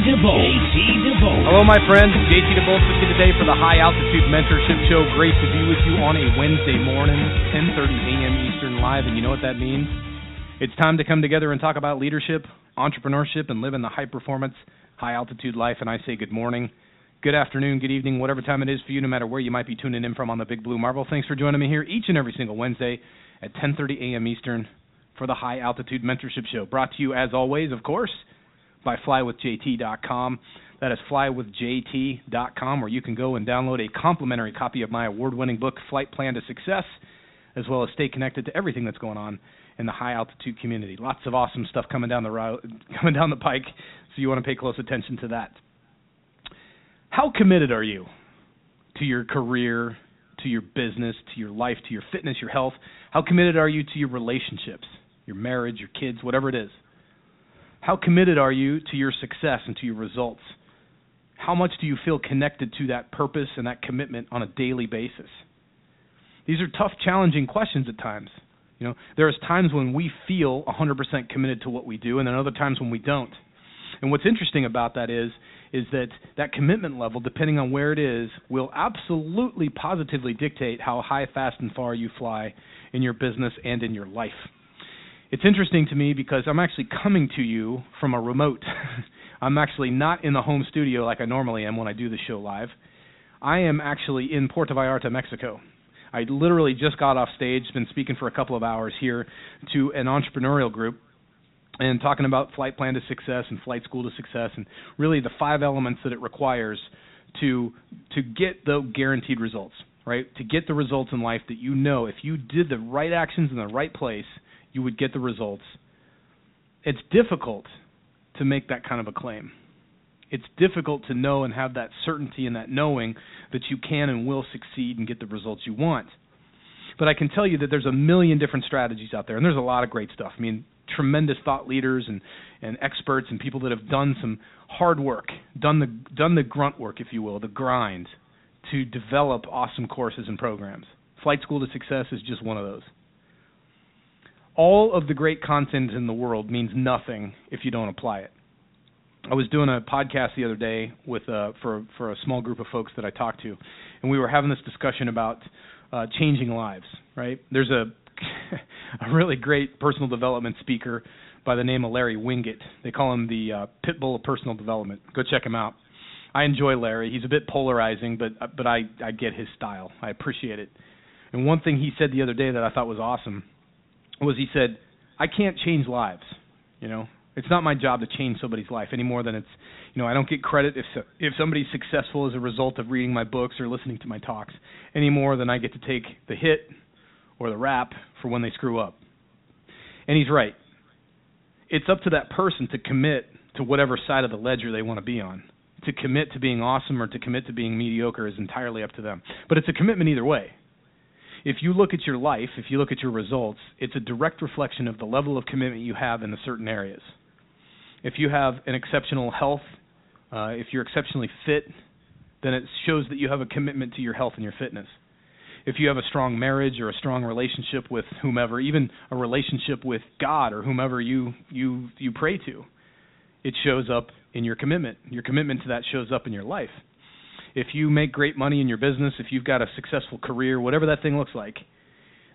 host JT Hello, my friends. JT DeVolt with you today for the High Altitude Mentorship Show. Great to be with you on a Wednesday morning, 10:30 a.m. Eastern Live, and you know what that means? It's time to come together and talk about leadership, entrepreneurship, and living the high performance, high altitude life. And I say good morning, good afternoon, good evening, whatever time it is for you, no matter where you might be tuning in from on the Big Blue Marble. Thanks for joining me here each and every single Wednesday at 10:30 a.m. Eastern for the High Altitude Mentorship Show. Brought to you as always, of course by flywithjt.com. That is flywithjt.com, where you can go and download a complimentary copy of my award winning book, Flight Plan to Success, as well as stay connected to everything that's going on in the high altitude community. Lots of awesome stuff coming down the route, coming down the pike, so you want to pay close attention to that. How committed are you to your career, to your business, to your life, to your fitness, your health? How committed are you to your relationships, your marriage, your kids, whatever it is? How committed are you to your success and to your results? How much do you feel connected to that purpose and that commitment on a daily basis? These are tough, challenging questions at times. You know, there's times when we feel 100% committed to what we do, and then other times when we don't. And what's interesting about that is, is that that commitment level, depending on where it is, will absolutely, positively dictate how high, fast, and far you fly in your business and in your life. It's interesting to me because I'm actually coming to you from a remote. I'm actually not in the home studio like I normally am when I do the show live. I am actually in Puerto Vallarta, Mexico. I literally just got off stage, been speaking for a couple of hours here to an entrepreneurial group and talking about flight plan to success and flight school to success and really the five elements that it requires to to get the guaranteed results, right? To get the results in life that you know if you did the right actions in the right place – you would get the results. It's difficult to make that kind of a claim. It's difficult to know and have that certainty and that knowing that you can and will succeed and get the results you want. But I can tell you that there's a million different strategies out there, and there's a lot of great stuff. I mean, tremendous thought leaders and, and experts and people that have done some hard work, done the done the grunt work, if you will, the grind, to develop awesome courses and programs. Flight School to Success is just one of those all of the great content in the world means nothing if you don't apply it. I was doing a podcast the other day with uh, for for a small group of folks that I talked to, and we were having this discussion about uh, changing lives. Right? There's a a really great personal development speaker by the name of Larry Winget. They call him the uh, pit bull of personal development. Go check him out. I enjoy Larry. He's a bit polarizing, but but I I get his style. I appreciate it. And one thing he said the other day that I thought was awesome was he said, I can't change lives. You know, it's not my job to change somebody's life any more than it's, you know, I don't get credit if if somebody's successful as a result of reading my books or listening to my talks any more than I get to take the hit or the rap for when they screw up. And he's right. It's up to that person to commit to whatever side of the ledger they want to be on. To commit to being awesome or to commit to being mediocre is entirely up to them. But it's a commitment either way if you look at your life, if you look at your results, it's a direct reflection of the level of commitment you have in the certain areas. If you have an exceptional health, uh, if you're exceptionally fit, then it shows that you have a commitment to your health and your fitness. If you have a strong marriage or a strong relationship with whomever, even a relationship with God or whomever you you you pray to, it shows up in your commitment. Your commitment to that shows up in your life if you make great money in your business, if you've got a successful career, whatever that thing looks like,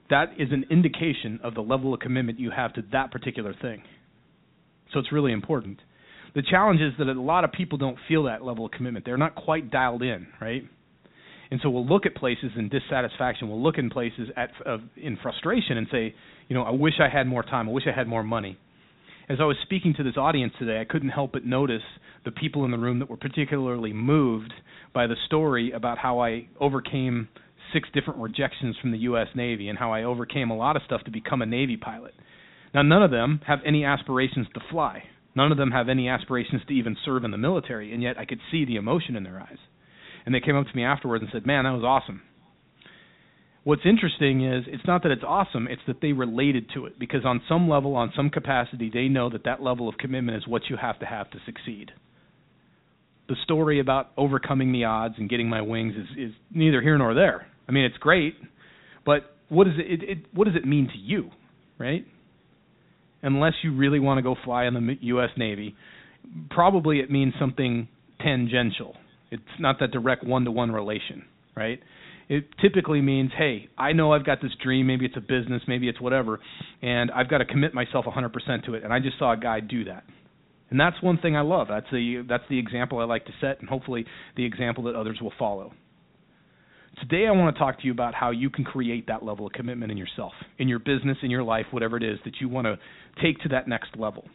that is an indication of the level of commitment you have to that particular thing. So it's really important. The challenge is that a lot of people don't feel that level of commitment. They're not quite dialed in, right? And so we'll look at places in dissatisfaction. We'll look in places at uh, in frustration and say, you know, I wish I had more time. I wish I had more money. As I was speaking to this audience today, I couldn't help but notice the people in the room that were particularly moved by the story about how I overcame six different rejections from the U.S. Navy and how I overcame a lot of stuff to become a Navy pilot. Now, none of them have any aspirations to fly. None of them have any aspirations to even serve in the military, and yet I could see the emotion in their eyes. And they came up to me afterwards and said, "Man, that was awesome." What's interesting is it's not that it's awesome, it's that they related to it because on some level, on some capacity, they know that that level of commitment is what you have to have to succeed. The story about overcoming the odds and getting my wings is, is neither here nor there. I mean, it's great, but what does it, it, it what does it mean to you, right? Unless you really want to go fly in the U.S. Navy, probably it means something tangential. It's not that direct one-to-one relation, right? It typically means, hey, I know I've got this dream. Maybe it's a business, maybe it's whatever, and I've got to commit myself 100% to it. And I just saw a guy do that, and that's one thing I love. That's the that's the example I like to set, and hopefully the example that others will follow. Today, I want to talk to you about how you can create that level of commitment in yourself, in your business, in your life, whatever it is that you want to take to that next level.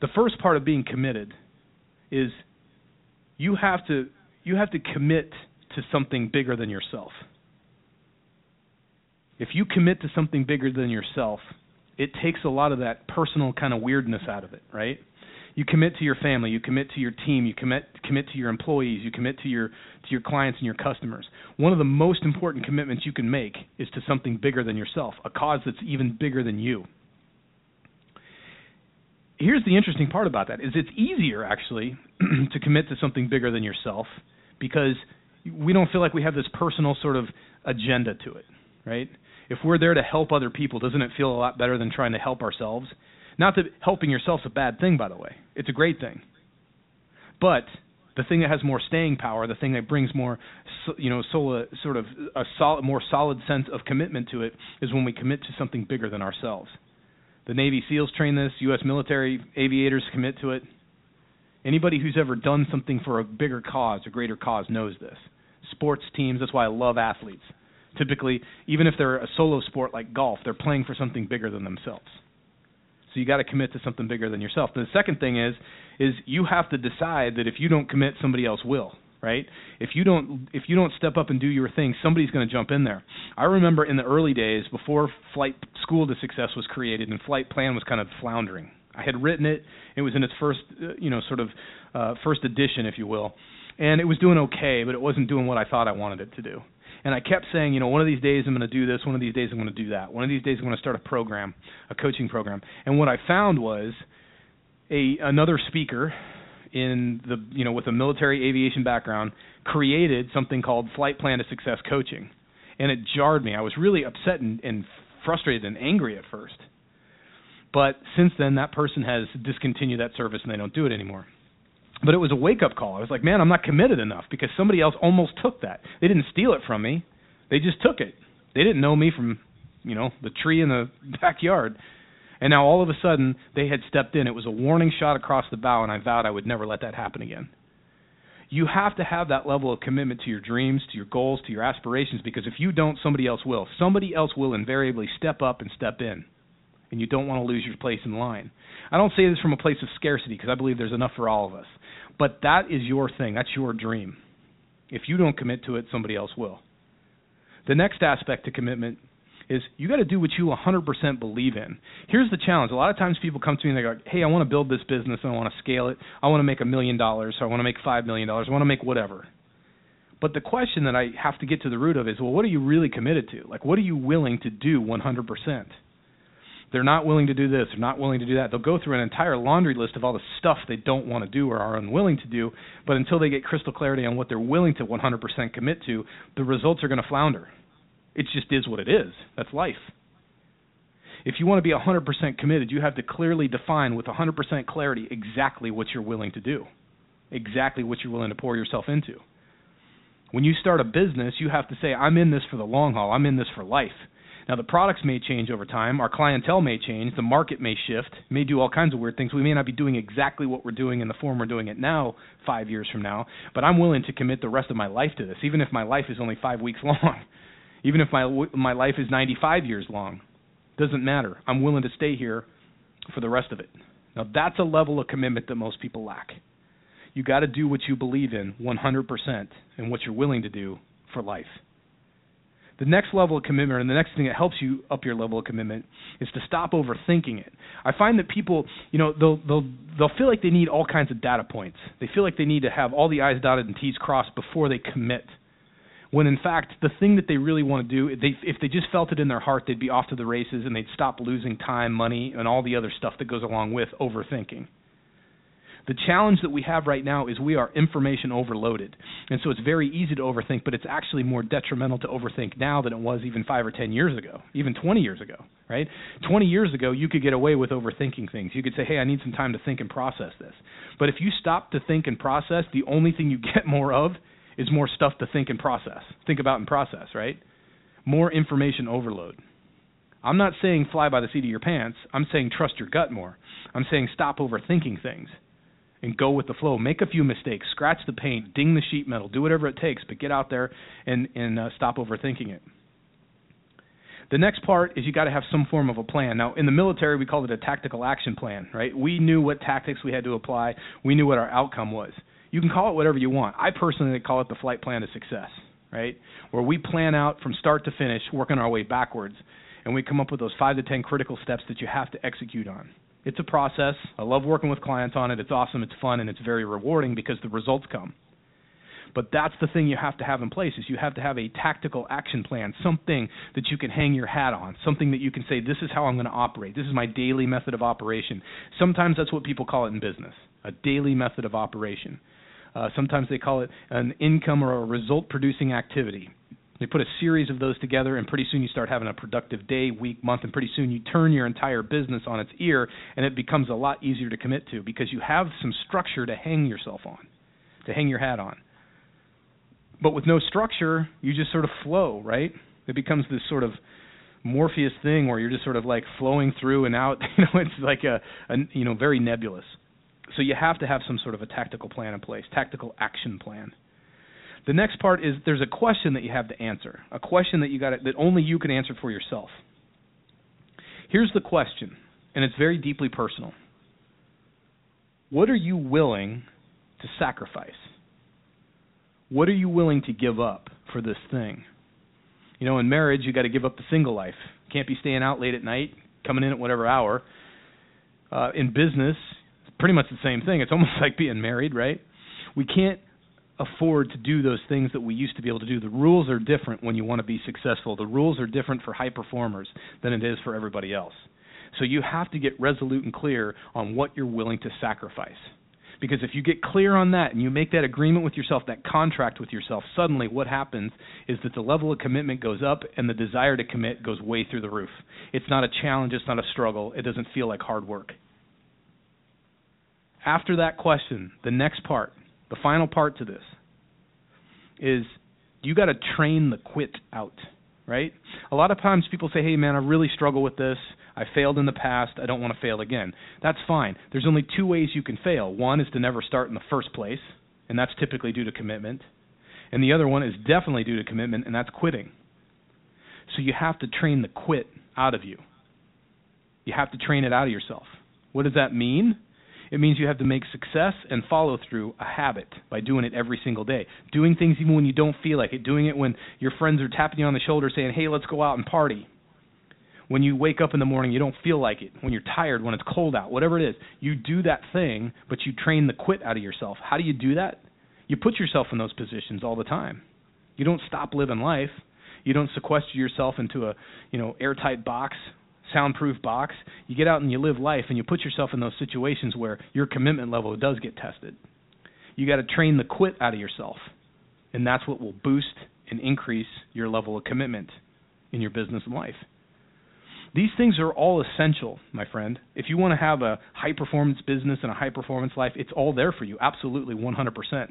The first part of being committed is you have to you have to commit to something bigger than yourself. If you commit to something bigger than yourself, it takes a lot of that personal kind of weirdness out of it, right? you commit to your family, you commit to your team, you commit commit to your employees, you commit to your to your clients and your customers. One of the most important commitments you can make is to something bigger than yourself, a cause that's even bigger than you. Here's the interesting part about that is it's easier actually to commit to something bigger than yourself because we don't feel like we have this personal sort of agenda to it, right? If we're there to help other people, doesn't it feel a lot better than trying to help ourselves? Not that helping yourself's a bad thing, by the way. It's a great thing. But the thing that has more staying power, the thing that brings more, you know, uh, sort of a solid, more solid sense of commitment to it, is when we commit to something bigger than ourselves. The Navy SEALs train this. U.S. military aviators commit to it. Anybody who's ever done something for a bigger cause, a greater cause, knows this. Sports teams. That's why I love athletes. Typically, even if they're a solo sport like golf, they're playing for something bigger than themselves. So you got to commit to something bigger than yourself. And the second thing is is you have to decide that if you don't commit, somebody else will. Right? If you don't if you don't step up and do your thing, somebody's going to jump in there. I remember in the early days before Flight School to Success was created and Flight Plan was kind of floundering. I had written it. It was in its first, uh, you know, sort of uh, first edition, if you will, and it was doing okay, but it wasn't doing what I thought I wanted it to do. And I kept saying, you know, one of these days I'm going to do this, one of these days I'm going to do that. One of these days I'm going to start a program, a coaching program. And what I found was a another speaker in the you know with a military aviation background created something called Flight Plan to Success Coaching. And it jarred me. I was really upset and, and frustrated and angry at first. But since then, that person has discontinued that service and they don't do it anymore. But it was a wake up call. I was like, man, I'm not committed enough because somebody else almost took that. They didn't steal it from me. They just took it. They didn't know me from, you know, the tree in the backyard. And now all of a sudden they had stepped in. It was a warning shot across the bow and I vowed I would never let that happen again. You have to have that level of commitment to your dreams, to your goals, to your aspirations because if you don't somebody else will. Somebody else will invariably step up and step in. And you don't want to lose your place in line. I don't say this from a place of scarcity because I believe there's enough for all of us. But that is your thing. That's your dream. If you don't commit to it, somebody else will. The next aspect to commitment is you got to do what you 100% believe in. Here's the challenge. A lot of times people come to me and they go, "Hey, I want to build this business and I want to scale it. I want to make a million dollars, I want to make 5 million dollars. I want to make whatever." But the question that I have to get to the root of is, well, what are you really committed to? Like what are you willing to do 100%? They're not willing to do this, they're not willing to do that. They'll go through an entire laundry list of all the stuff they don't want to do or are unwilling to do, but until they get crystal clarity on what they're willing to 100% commit to, the results are going to flounder. It just is what it is. That's life. If you want to be 100% committed, you have to clearly define with 100% clarity exactly what you're willing to do, exactly what you're willing to pour yourself into. When you start a business, you have to say, I'm in this for the long haul, I'm in this for life Now, the products may change over time, our clientele may change, the market may shift, may do all kinds of weird things. We may not be doing exactly what we're doing in the form we're doing it now, five years from now, but I'm willing to commit the rest of my life to this, even if my life is only five weeks long, even if my my life is 95 years long. Doesn't matter. I'm willing to stay here for the rest of it. Now, that's a level of commitment that most people lack. You got to do what you believe in 100% and what you're willing to do for life. The next level of commitment, and the next thing that helps you up your level of commitment, is to stop overthinking it. I find that people, you know, they'll they'll they'll feel like they need all kinds of data points. They feel like they need to have all the I's dotted and T's crossed before they commit. When in fact, the thing that they really want to do, they, if they just felt it in their heart, they'd be off to the races and they'd stop losing time, money, and all the other stuff that goes along with overthinking. The challenge that we have right now is we are information overloaded. And so it's very easy to overthink, but it's actually more detrimental to overthink now than it was even 5 or 10 years ago, even 20 years ago, right? 20 years ago, you could get away with overthinking things. You could say, "Hey, I need some time to think and process this." But if you stop to think and process, the only thing you get more of is more stuff to think and process. Think about and process, right? More information overload. I'm not saying fly by the seat of your pants. I'm saying trust your gut more. I'm saying stop overthinking things and go with the flow. Make a few mistakes, scratch the paint, ding the sheet metal, do whatever it takes, but get out there and and uh, stop overthinking it. The next part is you got to have some form of a plan. Now, in the military, we call it a tactical action plan, right? We knew what tactics we had to apply. We knew what our outcome was. You can call it whatever you want. I personally call it the flight plan to success, right? Where we plan out from start to finish, working our way backwards, and we come up with those five to ten critical steps that you have to execute on. It's a process. I love working with clients on it. It's awesome, it's fun, and it's very rewarding because the results come. But that's the thing you have to have in place is you have to have a tactical action plan, something that you can hang your hat on, something that you can say this is how I'm going to operate. This is my daily method of operation. Sometimes that's what people call it in business, a daily method of operation. Uh, sometimes they call it an income or a result producing activity. They put a series of those together, and pretty soon you start having a productive day, week, month, and pretty soon you turn your entire business on its ear, and it becomes a lot easier to commit to because you have some structure to hang yourself on, to hang your hat on. But with no structure, you just sort of flow, right? It becomes this sort of Morpheus thing where you're just sort of like flowing through and out. You know, it's like a, a you know very nebulous. So you have to have some sort of a tactical plan in place, tactical action plan. The next part is there's a question that you have to answer, a question that you got that only you can answer for yourself. Here's the question, and it's very deeply personal. What are you willing to sacrifice? What are you willing to give up for this thing? You know, in marriage, you got to give up the single life. Can't be staying out late at night, coming in at whatever hour. Uh, in business, it's pretty much the same thing. It's almost like being married, right? We can't afford to do those things that we used to be able to do. The rules are different when you want to be successful. The rules are different for high performers than it is for everybody else. So you have to get resolute and clear on what you're willing to sacrifice. Because if you get clear on that and you make that agreement with yourself, that contract with yourself, suddenly what happens is that the level of commitment goes up and the desire to commit goes way through the roof. It's not a challenge, it's not a struggle, it doesn't feel like hard work. After that question, the next part, the final part to this, is you got to train the quit out, right? A lot of times people say, "Hey man, I really struggle with this. I failed in the past. I don't want to fail again." That's fine. There's only two ways you can fail. One is to never start in the first place, and that's typically due to commitment. And the other one is definitely due to commitment, and that's quitting. So you have to train the quit out of you. You have to train it out of yourself. What does that mean? It means you have to make success and follow through a habit by doing it every single day. Doing things even when you don't feel like it. Doing it when your friends are tapping you on the shoulder saying, hey, let's go out and party. When you wake up in the morning, you don't feel like it. When you're tired, when it's cold out, whatever it is, you do that thing, but you train the quit out of yourself. How do you do that? You put yourself in those positions all the time. You don't stop living life. You don't sequester yourself into a, you know, airtight box soundproof box. You get out and you live life and you put yourself in those situations where your commitment level does get tested. You got to train the quit out of yourself. And that's what will boost and increase your level of commitment in your business and life. These things are all essential, my friend. If you want to have a high performance business and a high performance life, it's all there for you, absolutely 100%.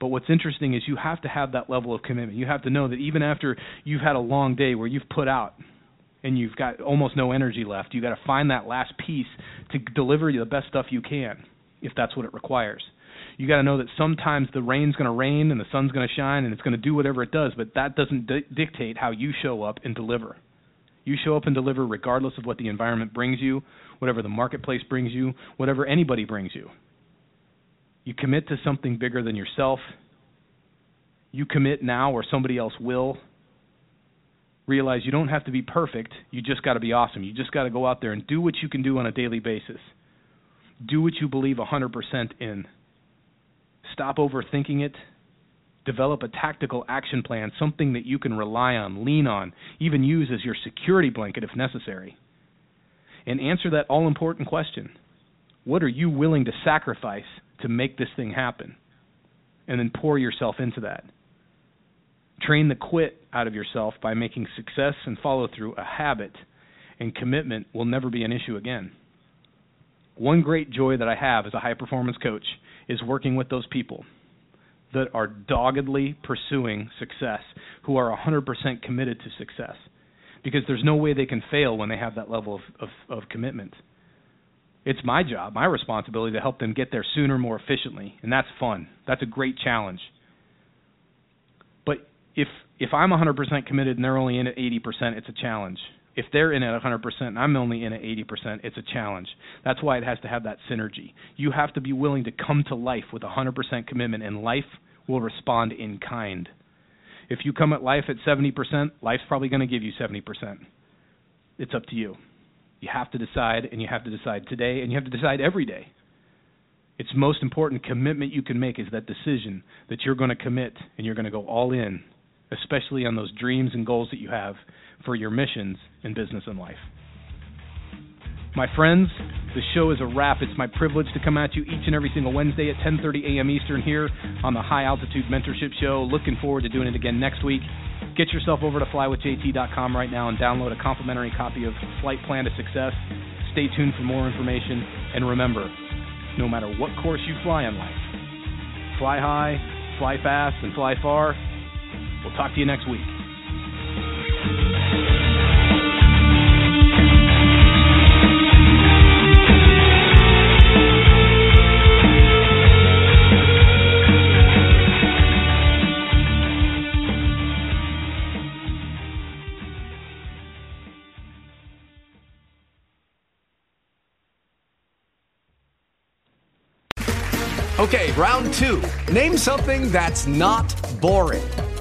But what's interesting is you have to have that level of commitment. You have to know that even after you've had a long day where you've put out and you've got almost no energy left. You got to find that last piece to deliver you the best stuff you can, if that's what it requires. You got to know that sometimes the rain's going to rain and the sun's going to shine and it's going to do whatever it does, but that doesn't di- dictate how you show up and deliver. You show up and deliver regardless of what the environment brings you, whatever the marketplace brings you, whatever anybody brings you. You commit to something bigger than yourself. You commit now or somebody else will realize you don't have to be perfect. You just got to be awesome. You just got to go out there and do what you can do on a daily basis. Do what you believe 100% in. Stop overthinking it. Develop a tactical action plan, something that you can rely on, lean on, even use as your security blanket if necessary. And answer that all important question What are you willing to sacrifice to make this thing happen? And then pour yourself into that. Train the quit out of yourself by making success and follow through a habit, and commitment will never be an issue again. One great joy that I have as a high performance coach is working with those people that are doggedly pursuing success, who are 100% committed to success, because there's no way they can fail when they have that level of, of, of commitment. It's my job, my responsibility to help them get there sooner, more efficiently, and that's fun. That's a great challenge if if I'm 100% committed and they're only in at 80%, it's a challenge. If they're in at 100% and I'm only in at 80%, it's a challenge. That's why it has to have that synergy. You have to be willing to come to life with 100% commitment, and life will respond in kind. If you come at life at 70%, life's probably going to give you 70%. It's up to you. You have to decide, and you have to decide today, and you have to decide every day. It's most important commitment you can make is that decision that you're going to commit and you're going to go all in especially on those dreams and goals that you have for your missions in business and life. My friends, the show is a wrap. It's my privilege to come at you each and every single Wednesday at 10:30 a.m. Eastern here on the High Altitude Mentorship Show. Looking forward to doing it again next week. Get yourself over to flywithjt.com right now and download a complimentary copy of Flight Plan to Success. Stay tuned for more information and remember, no matter what course you fly in life, fly high, fly fast, and fly far We'll talk to you next week. Okay, round two. Name something that's not boring